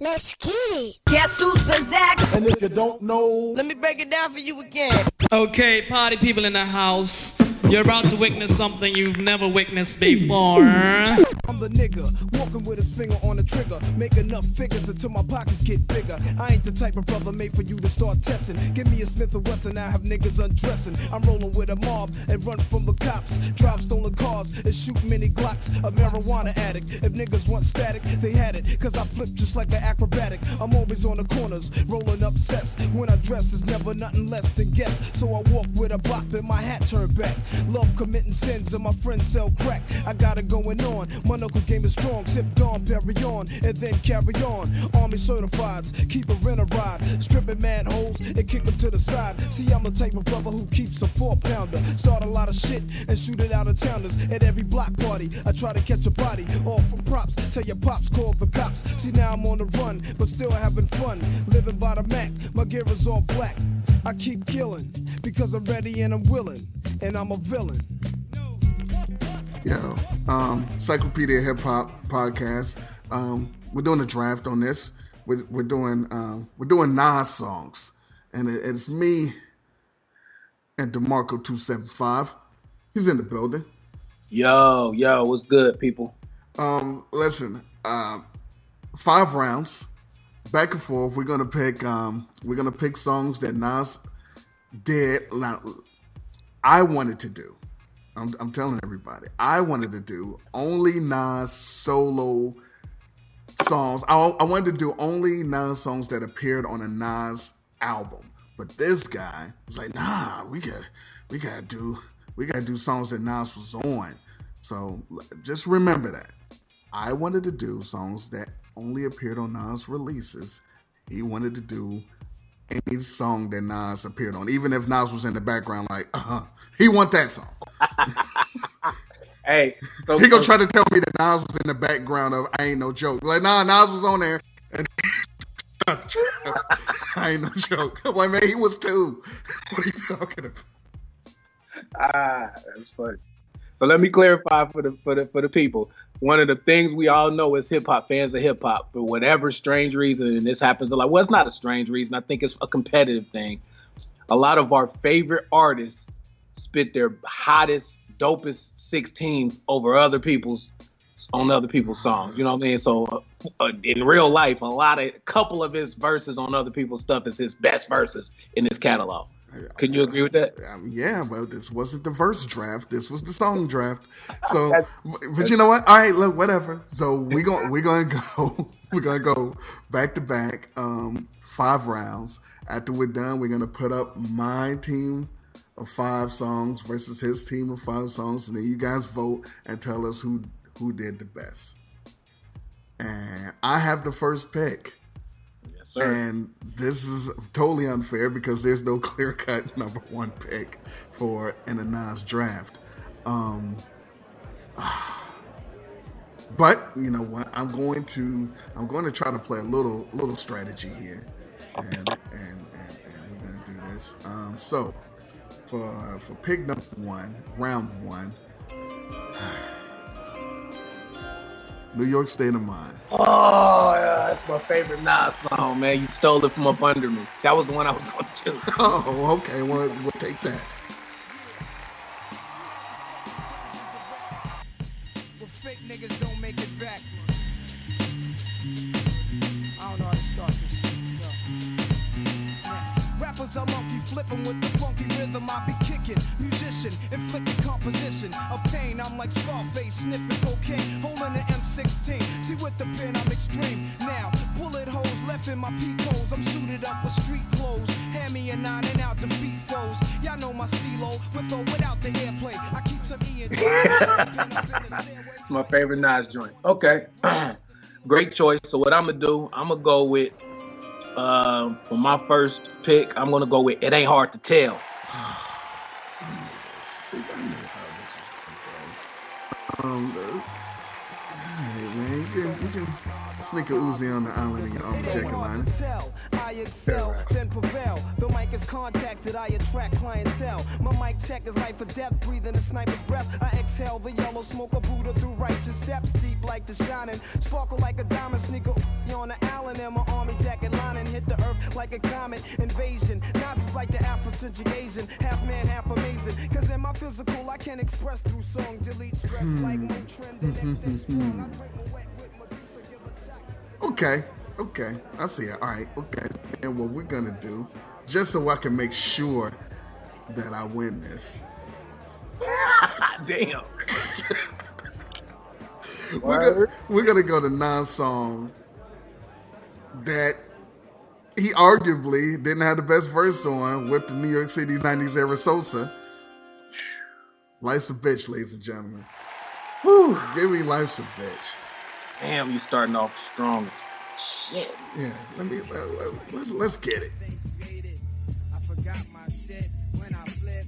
Let's get it. Guess who's possessed? And if you don't know, Let me break it down for you again. Okay, party people in the house. You're about to witness something you've never witnessed before. The nigga walking with his finger on the trigger. Make enough figures until my pockets get bigger. I ain't the type of brother made for you to start testing. Give me a Smith and Wesson, I have niggas undressing. I'm rolling with a mob and run from the cops. Drive stolen cars and shoot many Glocks. A marijuana addict. If niggas want static, they had it. Cause I flip just like an acrobatic. I'm always on the corners, rolling up sets. When I dress, it's never nothing less than guess. So I walk with a bop and my hat turned back. Love committing sins and my friends sell crack. I got it going on. My knuckle game is strong. Sip Dawn, carry on, and then carry on. Army certifieds, keep a rent a ride. Stripping manholes and kick them to the side. See, I'm the type of brother who keeps a four pounder. Start a lot of shit and shoot it out of towners. At every block party, I try to catch a body. All from props, tell your pops, call the cops. See, now I'm on the run, but still having fun. Living by the Mac, my gear is all black. I keep killing because I'm ready and I'm willing, and I'm a villain. Yo, um, Encyclopedia Hip Hop podcast. Um, we're doing a draft on this. We're, we're doing um, we're doing Nas songs, and it, it's me and Demarco two seven five. He's in the building. Yo, yo, what's good, people? Um, listen, um, five rounds, back and forth. We're gonna pick. Um, we're gonna pick songs that Nas did. I wanted to do. I'm, I'm telling everybody. I wanted to do only Nas solo songs. I, I wanted to do only Nas songs that appeared on a Nas album. But this guy was like, Nah, we got, we gotta do, we gotta do songs that Nas was on. So just remember that. I wanted to do songs that only appeared on Nas releases. He wanted to do any song that Nas appeared on, even if Nas was in the background, like, uh huh. He want that song. Hey, so, He gonna so- try to tell me that Nas was in the background of I ain't no joke. Like, nah, Nas was on there. And I ain't no joke. I'm like, man, he was too. What are you talking about? Ah, that's funny. So let me clarify for the for the for the people. One of the things we all know is hip hop fans of hip hop, for whatever strange reason, and this happens a lot. Well, it's not a strange reason. I think it's a competitive thing. A lot of our favorite artists spit their hottest, dopest 16s over other people's on other people's songs. You know what I mean? So uh, in real life, a lot of a couple of his verses on other people's stuff is his best verses in his catalog. Can you agree with that? Um, yeah, but this wasn't the verse draft. This was the song draft. So, but you know what? All right, look, whatever. So we going we're gonna go we're gonna go back to back, um, five rounds. After we're done, we're gonna put up my team of five songs versus his team of five songs, and then you guys vote and tell us who who did the best. And I have the first pick. Yes, sir. And this is totally unfair because there's no clear cut number one pick for an Nas draft. Um, but you know what? I'm going to I'm going to try to play a little little strategy here, and and and, and we're going to do this. Um, so for for pick number one, round one, New York State of Mind. Oh, yeah, that's my favorite Nas song, man. You stole it from up under me. That was the one I was going to choose. Oh, okay. Well, we'll take that. Yeah. Monkey flipping with the funky rhythm I be kicking. Musician, inflicting composition of pain. I'm like Scarface, sniffing cocaine, holding an M16. See with the pen, I'm extreme. Now, bullet holes left in my peak holes. I'm suited up with street clothes. Hand me a nine and out defeat foes. Y'all know my stilo, with or without the airplay. I keep some E and It's my favorite Nas joint. Okay. Great choice. So what I'm gonna do, I'm gonna go with um for my first pick, I'm gonna go with It Ain't Hard to Tell. See, I knew how this was gonna go. Um, uh, hey man, you can, you can, Sneaker Uzi on the island in your armor jacket liner. I excel, then prevail. The mic is contacted, I attract clientele. My mic check is life or death, breathing a sniper's breath. I exhale the yellow smoke of Buddha through righteous steps, deep like the shining. Sparkle like a diamond sneaker on the island, and my army jacket lining hit the earth like a comet invasion. Nas is like the Afrocentric Asian, half man, half amazing. Cause in my physical, I can express through song, delete stress like hmm. Motrin, the next strong. I drink my wet Okay, okay, I see it. All right, okay. And what we're gonna do, just so I can make sure that I win this, Damn. we're gonna, we're gonna go to non-song that he arguably didn't have the best verse on with the New York City '90s era Sosa. Life's a bitch, ladies and gentlemen. Whew. Give me life's a bitch. Damn, you starting off strong as shit. Yeah, let me let, let, let's let's get it. I forgot my shit when I flip.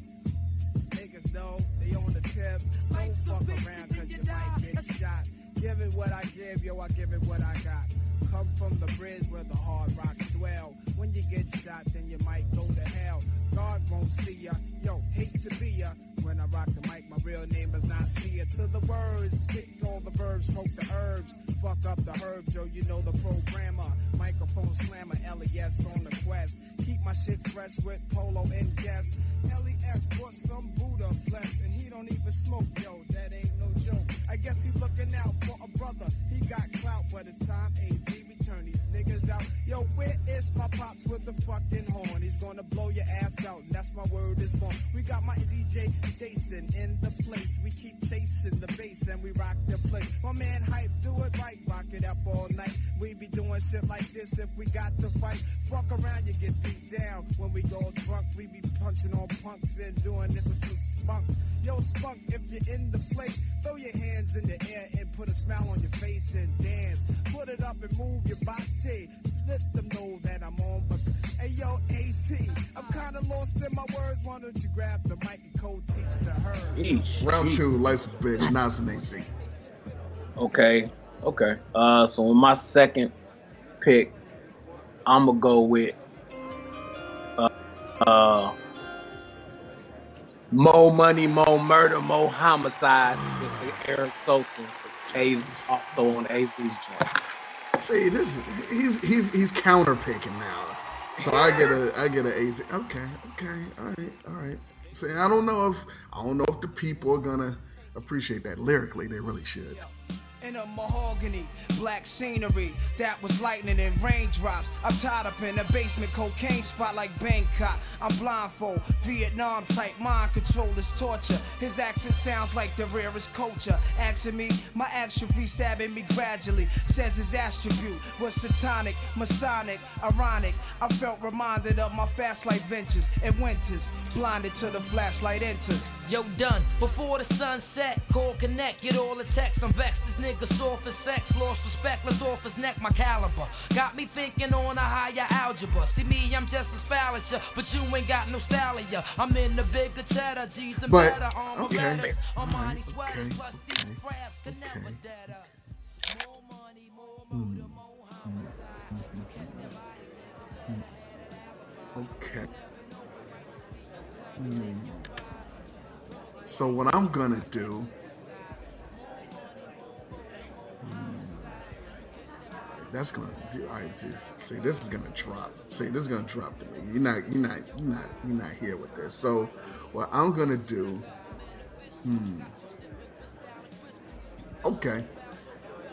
Niggas know they on the tip. Don't fuck around cause you might get shot. Give it what I give, yo, I give it what I got. Come from the bridge where the hard rocks dwell. When you get shot, then you might go to hell. God won't see ya. Yo, hate to be ya. When I rock the mic, my real name is not see. To the words, kick all the verbs, smoke the herbs. Fuck up the herbs, yo, you know the programmer. Microphone slammer, LES on the quest. Keep my shit fresh with polo and guest. LES bought some Buddha flesh, and he don't even smoke, yo, that ain't no joke. I guess he looking out for a brother. He got clout, but it's time these niggas out. Yo, where is my pops with the fucking horn? He's gonna blow your ass out, and that's my word is born. We got my DJ Jason in the place. We keep chasing the bass and we rock the place. My man hype, do it right, rock it up all night. We be doing shit like this if we got to fight. Fuck around, you get beat down. When we go drunk, we be punching on punks and doing it with the spunk. Yo, spunk, if you're in the place, throw your hands in the air and put a smile on your face and dance. Put it up and move your body. Let them know that I'm on. But hey, yo, AZ, I'm kinda lost in my words. Why don't you grab the mic and co-teach to her? Yeesh. Round Yeesh. two, life's a bitch, Nas and AZ. Okay. Okay. Uh, so with my second pick, I'm gonna go with uh, uh, Mo Money, Mo Murder, Mo Homicide with Aaron Sosa, AZ, also on AZ's joint. See, this he's he's he's counter picking now. So I get a I get a AZ. Okay, okay, all right, all right. See, I don't know if I don't know if the people are gonna appreciate that lyrically. They really should. In a mahogany, black scenery that was lightning and raindrops. I'm tied up in a basement cocaine spot like Bangkok. I'm blindfold, Vietnam type mind control is torture. His accent sounds like the rarest culture. Asking me, my atrophy stabbing me gradually. Says his attribute was satanic, masonic, ironic. I felt reminded of my fast life ventures and winters, blinded till the flashlight enters. Yo, done. Before the sun set, call connect, get all the texts. I'm vexed. This nigga soft as sex, lost respect, let's off his neck, my caliber. Got me thinking on a higher algebra. See me, I'm just as foul as ya, but you ain't got no style of ya. I'm in the bigger cheddar, G's and But, better armor okay. betters. Armani Alright, sweaters, okay, plus these okay, crabs can okay. never dead us. More money, more murder, more homicide. You catch that body, nigga, Okay. Hmm. So what I'm gonna do? That's gonna do. All right, just, see, this is gonna drop. See, this is gonna drop to me. You're not, you're not, you're not, you're not here with this. So, what I'm gonna do? Hmm. Okay.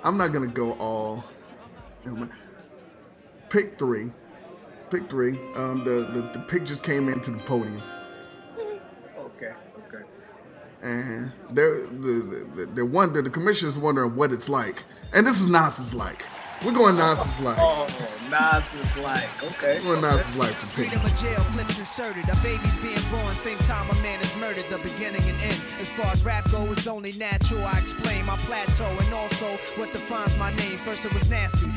I'm not gonna go all. Pick three. Pick three. Um, the, the the pick just came into the podium, Okay. Okay. and they're the the, the one the, the commissioner's wondering what it's like, and this is Nas's like. We're going Nas's like. Oh, Nas is like okay. We're going Nas's like for pick. Freedom of jail clips inserted. A baby's being born, same time a man is murdered. The beginning and end. As far as rap go, it's only natural. I explain my plateau and also what defines my name. First it was nasty, but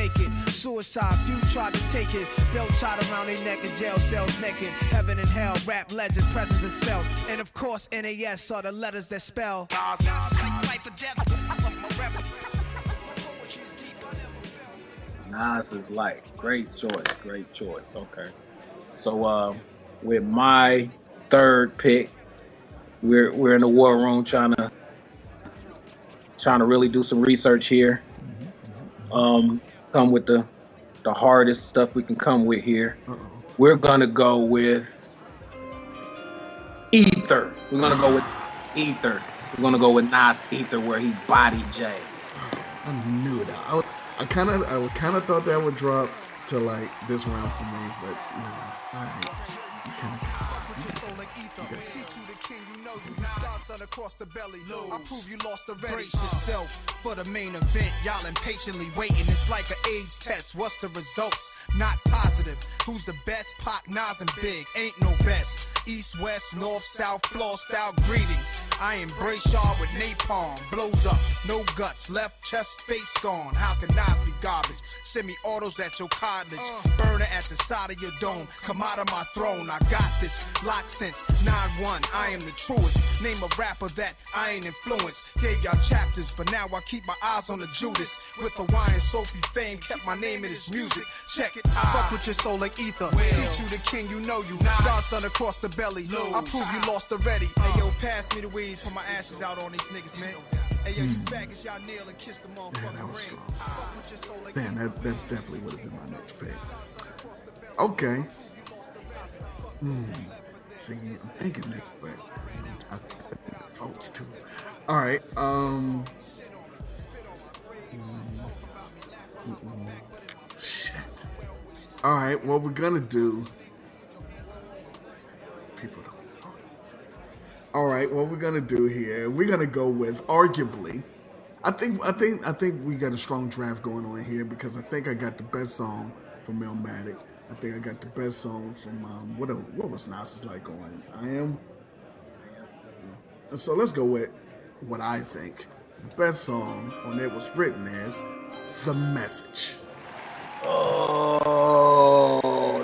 it. Suicide, few tried to take it. Belt tied around their neck in jail cells naked. Heaven and hell, rap legend, presence is felt. And of course, NAS are the letters that spell. Nas is like great choice, great choice. Okay, so uh, with my third pick, we're we're in the war room trying to trying to really do some research here. Um, come with the the hardest stuff we can come with here. We're gonna go with Ether. We're gonna go with Ether. We're gonna go with Nas Ether, where he bodied Jay. I knew that. I, kind of, I kind of thought that would drop to like this round for me, but nah. Across the belly. I prove you lost already. Brace uh. yourself for the main event. Y'all impatiently waiting. It's like an AIDS test. What's the results? Not positive. Who's the best? Pac, Nas, and Big. Ain't no best. East, west, north, south, floor style greetings. I embrace y'all with napalm. Blows up, no guts, left chest, face gone. How can I be garbage? Send me autos at your cottage. Uh. Burner at the side of your dome. Come out of my throne. I got this. Lock since 9 1. I am the truest. Name a rapper that I ain't influenced. Gave y'all chapters, but now I keep my eyes on the Judas. With Hawaiian Sophie fame, kept my name in his music. Check it. I fuck ah. with your soul like ether. Teach you the king, you know you. Godson across the belly. I prove you lost already. Uh. Hey yo, pass me the weed, put my ashes out on these niggas, man. Hey yo, you faggots, y'all kneel and kiss the motherfucking Yeah, that was strong. Fuck with your soul like Man, that, that definitely would have been my next pick. Okay. Hmm. See, I'm thinking this, but I votes too. All right. Um. mm, mm, Shit. All right. What we're gonna do? All right. What we're gonna do here? We're gonna go with arguably. I think I think I think we got a strong draft going on here because I think I got the best song from Illmatic. I think I got the best song from um, what what was Nas's like on I am. And so let's go with what I think the best song on it was written as "The Message." Oh,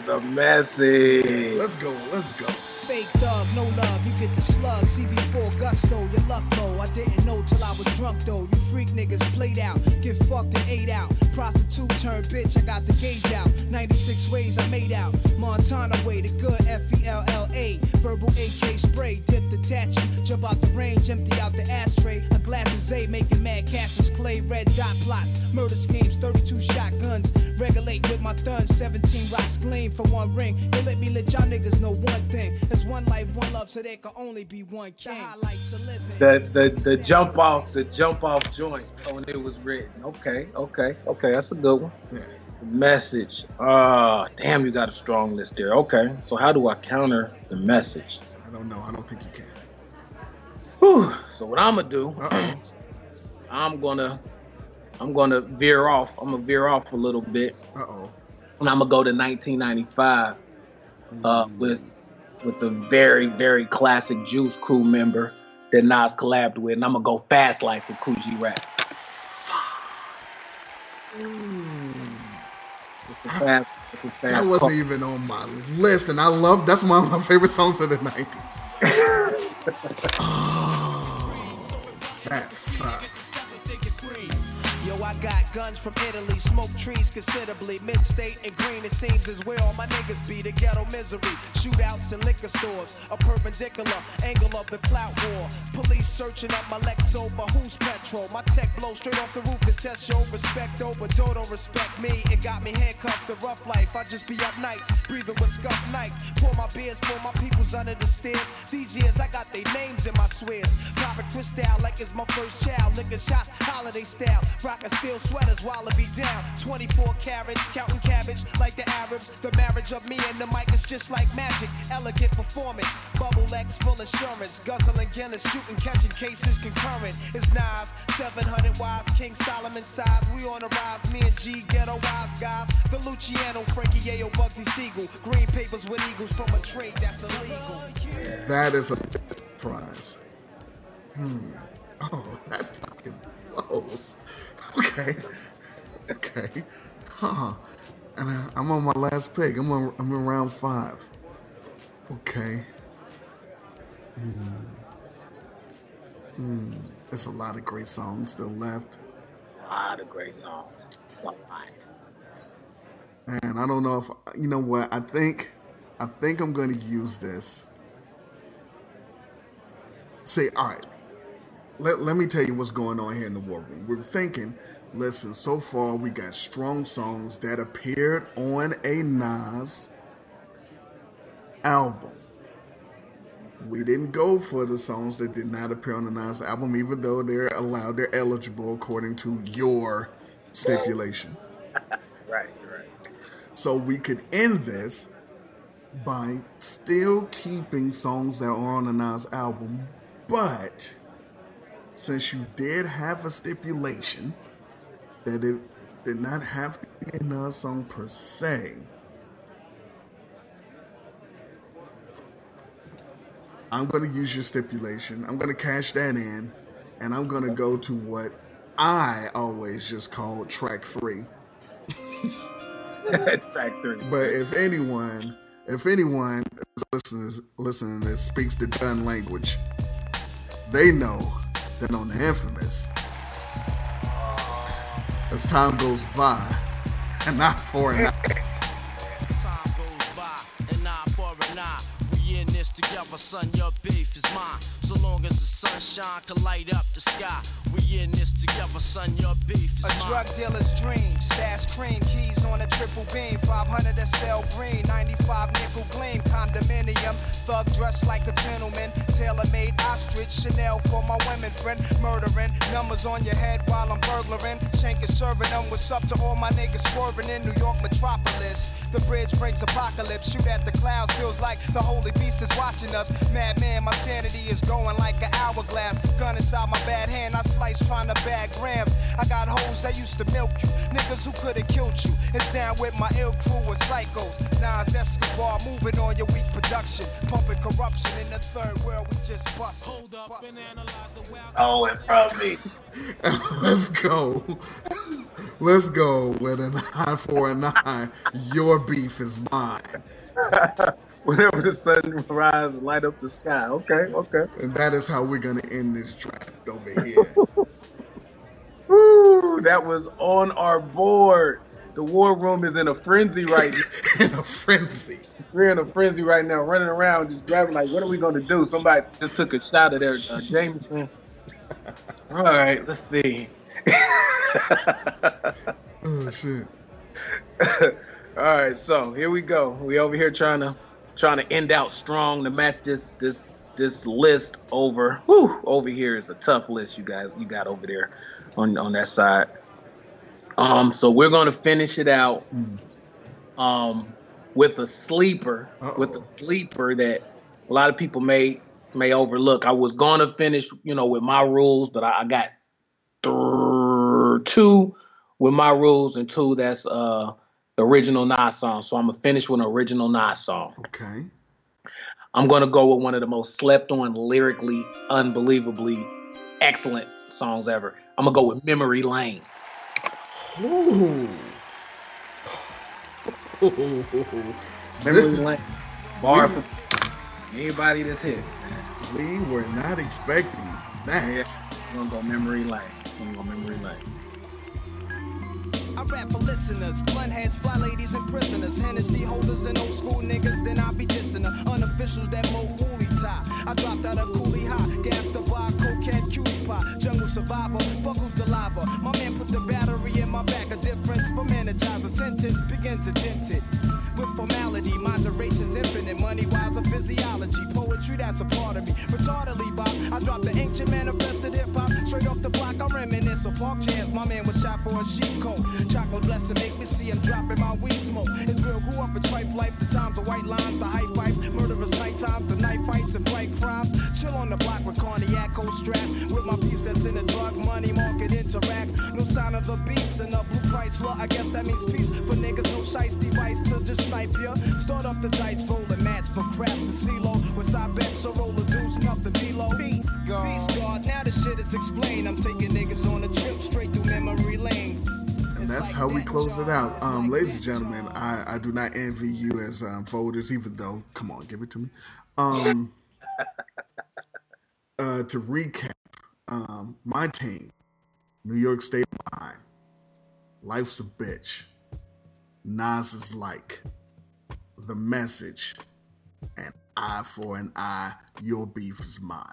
the message. Let's go. Let's go. Fake thug, no love, you get the slug. CB4 gusto, your luck low. I didn't know till I was drunk though. You freak niggas played out, get fucked and ate out. Prostitute turned bitch, I got the gauge out. 96 ways I made out. Montana way, the good F E L L A. Verbal AK spray, dip detach you. Jump out the range, empty out the ashtray. A glass of Zay, making mad cashes, clay, red dot plots. Murder schemes, 32 shotguns. Regulate with my thuns, 17 rocks gleam for one ring. They let me let y'all niggas know one thing. There's one life, one love, so there can only be one king. The highlights of living. The the the jump off the jump off joint when it was written. Okay, okay, okay. That's a good one. Message. Ah, damn, you got a strong list there. Okay, so how do I counter the message? I don't know. I don't think you can. Whew. So what I'm gonna do? Uh. I'm gonna I'm gonna veer off. I'm gonna veer off a little bit, Uh oh. and I'm gonna go to 1995 uh, with with the very very classic Juice Crew member that Nas collabed with, and I'm gonna go Fast Life with Kool G Rap. With the fast, That wasn't even on my list, and I love that's one of my favorite songs of the '90s. oh, that sucks. I got guns from Italy, smoke trees considerably. Mid-state and green, it seems is where all my niggas be. The ghetto misery, shootouts in liquor stores, a perpendicular angle of the clout war. Police searching up my Lexo, but who's petrol? My tech blow straight off the roof to test your respect, oh, but don't, don't respect me. It got me handcuffed to rough life. I just be up nights, breathing with scuff nights. Pour my beers for my peoples under the stairs. These years I got their names in my swears. Popping crystal like it's my first child. Liquor shots, holiday style. Rockin' steel sweaters while it be down. 24 carats, counting cabbage like the Arabs. The marriage of me and the mic is just like magic. Elegant performance, bubble X full assurance. Guzzling Guinness, shooting, catching cases concurrent. It's Nas, 700 wise, King Solomon size. We on the rise, me and G, ghetto wise guys. The Luciano, Frankie Yayo, Bugsy Siegel. Green papers with eagles from a trade that's illegal. That is a surprise. Hmm. Oh, that fucking blows. Okay. Okay. Huh. And I, I'm on my last pick. I'm on. I'm in round five. Okay. Hmm. Hmm. There's a lot of great songs still left. A lot of great songs. A lot. And I don't know if you know what. I think. I think I'm going to use this. Say, all right. Let, let me tell you what's going on here in the war room. We're thinking, listen, so far we got strong songs that appeared on a Nas album. We didn't go for the songs that did not appear on the Nas album, even though they're allowed, they're eligible according to your stipulation. right, right. So we could end this by still keeping songs that are on the Nas album, but since you did have a stipulation that it did not have to be a Nas song per se, I'm going to use your stipulation. I'm going to cash that in, and I'm going to go to what I always just call track three. track three. But if anyone, if anyone is listening listening this speaks the done language, they know that on the infamous, as time goes by, and not for an together, son. Your beef is mine. So long as the sunshine can light up the sky. We in this together, son. Your beef is A mine. drug dealer's dream, stash cream, keys on a triple beam, 500 SL green, 95 nickel gleam, condominium, thug dressed like a gentleman, tailor-made ostrich, Chanel for my women friend, murdering, numbers on your head while I'm burglaring, shanking, serving them, what's up to all my niggas swerving in New York metropolis. The bridge breaks apocalypse, shoot at the clouds, feels like the holy beast is watching us. Madman, my sanity is going like an hourglass. Gun inside my bad hand, I slice trying to bag grams. I got hoes that used to milk you, niggas who could've killed you. It's down with my ill crew and psychos. Nas Escobar moving on your weak production, pumping corruption in the third world. We just bust. Hold up and analyze the wild. Oh, and from me. Let's go. Let's go with an eye for an eye. Your beef is mine. Whenever the sun rise and light up the sky. Okay, okay. And that is how we're going to end this draft over here. Woo, that was on our board. The war room is in a frenzy right now. in a frenzy. We're in a frenzy right now, running around, just grabbing like, what are we gonna do? Somebody just took a shot at their uh, Jameson. All right, let's see. Oh, shit. All right, so here we go. We over here trying to trying to end out strong to match this this this list over. Whew, over here is a tough list, you guys. You got over there on on that side. Um, so we're gonna finish it out. Um, with a sleeper, with a sleeper that a lot of people may may overlook. I was gonna finish, you know, with my rules, but I, I got th- two with my rules and two that's uh original Nas song. So I'm gonna finish with an original Nas song. Okay. I'm gonna go with one of the most slept on lyrically, unbelievably excellent songs ever. I'm gonna go with Memory Lane. Ooh. Memory Lane. Bar for anybody that's hit. We were not expecting that. Yeah, I'm gonna go Memory Lane. I'm gonna go Memory Lane. I rap for listeners, blunt heads, fly ladies, and prisoners. Hennessy holders and old school niggas, then I be dissing her. Unofficials that mo woolly tie. I dropped out of Cooley High, gas the bar, cokehead, cutie pie. Jungle survivor, fuck who's the lava. My man put the battery in my back, a difference for from energizer. Sentence begins attempted. with formality. Moderation's infinite, money wise a physiology. Poetry, that's a part of me. Retardedly, Bob, I dropped the ancient manifested hip hop. Straight off the block, I reminisce of park chairs. My man was shot for a sheep coat. Chocolate blessing, make me see him dropping my weed smoke. It's real, grew up in trife life. The times of white lines, the high pipes, murderous night times, the night fights and bright crimes. Chill on the block with cognac, cold strap. With my peeps that's in the drug money market interact. No sign of the beast and a blue Chrysler. I guess that means peace for niggas. No shice device to just snipe ya. Start up the dice, roll a match for crap to CeeLo. With side bets, so roll the deuce, nothing below. Peace, God. Peace, God. Now the shit is explained. I'm taking niggas on a trip straight through memory lane. And that's how we close it out. Um, ladies and gentlemen, I, I do not envy you as um, folders, even though, come on, give it to me. Um, uh, to recap, um, my team, New York State of Mind, Life's a Bitch, Nas is Like, The Message, and Eye for an Eye, Your Beef is Mine.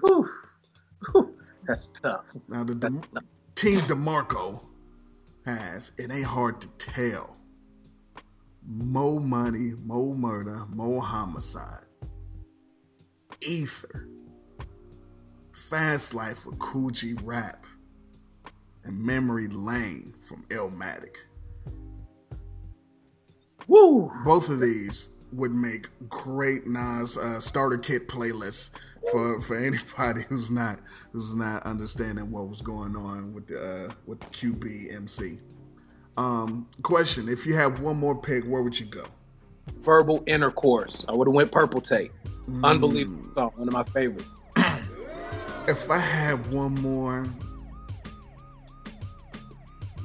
Whew. Whew. That's tough. Now, the De- Team DeMarco it ain't hard to tell, more money, more murder, more homicide. Ether, Fast Life for Kool G Rap, and Memory Lane from Illmatic. Woo! Both of these would make great Nas uh, starter kit playlists for, for anybody who's not who's not understanding what was going on with the uh, with the QB MC. Um, question: If you had one more pick, where would you go? Verbal intercourse. I would have went purple tape. Unbelievable song. One of my favorites. If I had one more,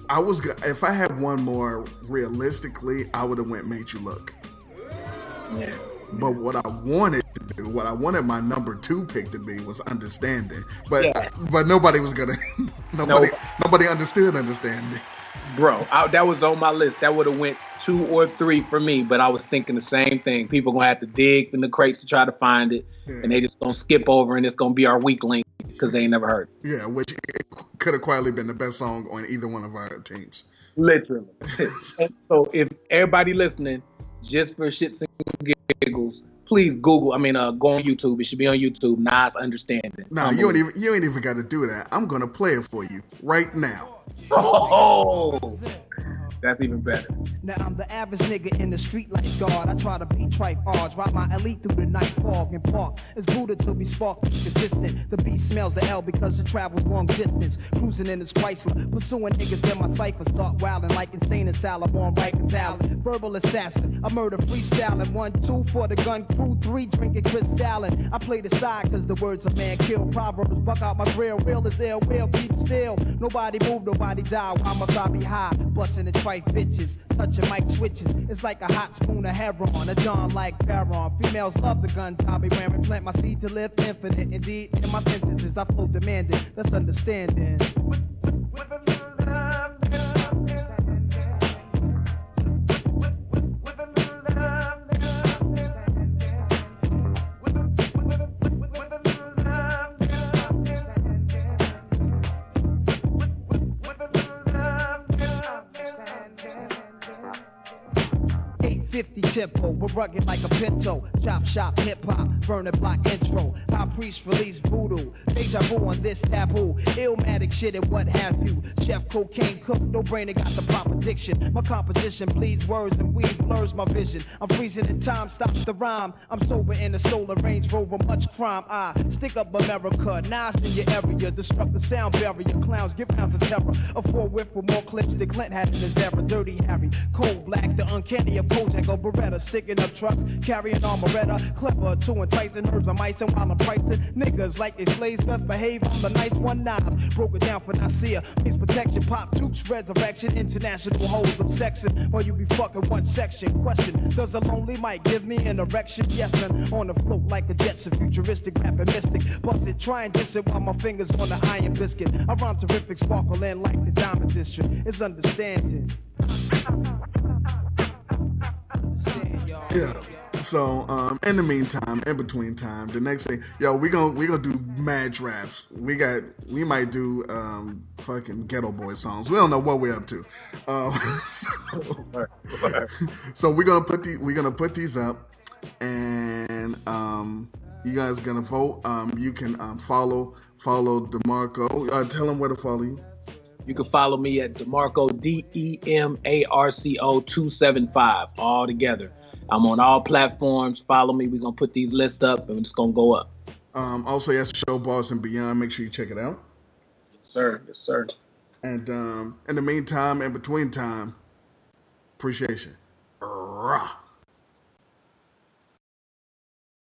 I was go- if I had one more. Realistically, I would have went made you look. Yeah. But what I wanted do, what I wanted my number two pick to be, was understanding. But Yes. but nobody was gonna. nobody No. nobody understood understanding. Bro, I, that was on my list. That would have went two or three for me, but I was thinking the same thing. People gonna have to dig in the crates to try to find it, and they just gonna skip over, and it's gonna be our weak link because they ain't never heard. it. Yeah, which could have quietly been the best song on either one of our teams. Literally. and so if everybody listening, just for shits and giggles, please Google. I mean, uh, go on YouTube. It should be on YouTube. Nas understanding. Nah, you don't even you ain't even got to do that. I'm gonna play it for you right now. Oh, that's even better. Now I'm the average nigga in the street like God. I try to be tripe odds, rock my elite through the night fog and park. It's Buddha till we spark consistent. The beast smells the L because it travels long distance. Cruising in this Chrysler, pursuing niggas in my cipher. Start wilding like insane and salad on Rikers Island. Verbal assassin, I murder freestyling. One, two for the gun crew, three drinking crystallin. I play the side cause the words of man kill. Proverbs buck out my grill, real as ill, will keep still. Nobody move, nobody die. Why must I be high? Busting the tripe bitches, touching mic switches. It's like a hot spoon of heroin, a John like Baron. Females love the guns I be wearing. Plant my seed to live infinite. Indeed, in my sentences, I flow demanding. That's understanding. Tempo, we're rugged like a pinto. Chop shop hip hop, burn a block intro. High priest release voodoo. Deja vu on this taboo. Illmatic shit and what have you. Chef cocaine cook, no brainer got the proper diction. My composition bleeds words and weed blurs my vision. I'm freezing in time, stop the rhyme. I'm sober in a stolen Range Rover, much crime. I stick up America, Nas in your area, disrupt the sound barrier. Clowns give rounds of terror. A four whip with more clips than Clint had in his era. Dirty Harry, cold black, the uncanny of Kojak Beretta, sticking up trucks, carrying armoretta. Clever to enticing herbs I'm icing while I'm pricing. Niggas like they slaves, best behave. I'm the nice one, Nas. Broke it down for Nasir. Peace protection, pop tubes, resurrection, international hoes of sexing. While you be fucking one section. Question, does a lonely mic give me an erection? Yes, and on the float like a Jetson, futuristic, rapping mystic. Bust it, try and diss it while my fingers on the iron biscuit. I rhyme terrific, sparkle in like the diamond district. It's understanding. Yeah. So, um, in the meantime, in between time, the next thing, yo, we gonna we gonna do mad drafts. We got we might do um fucking Geto Boy songs. We don't know what we're up to. Uh, so, so we're gonna put these we're gonna put these up, and um, you guys gonna vote. Um, you can um, follow follow Demarco. Uh, tell him where to follow you. You can follow me at Demarco D E M A R C O two seven five all together. I'm on all platforms. Follow me. We're gonna put these lists up and it's gonna go up. Um, also, yes, show Boss and Beyond. Make sure you check it out. Yes, sir. Yes, sir. And um, in the meantime, in between time, appreciation. Rah.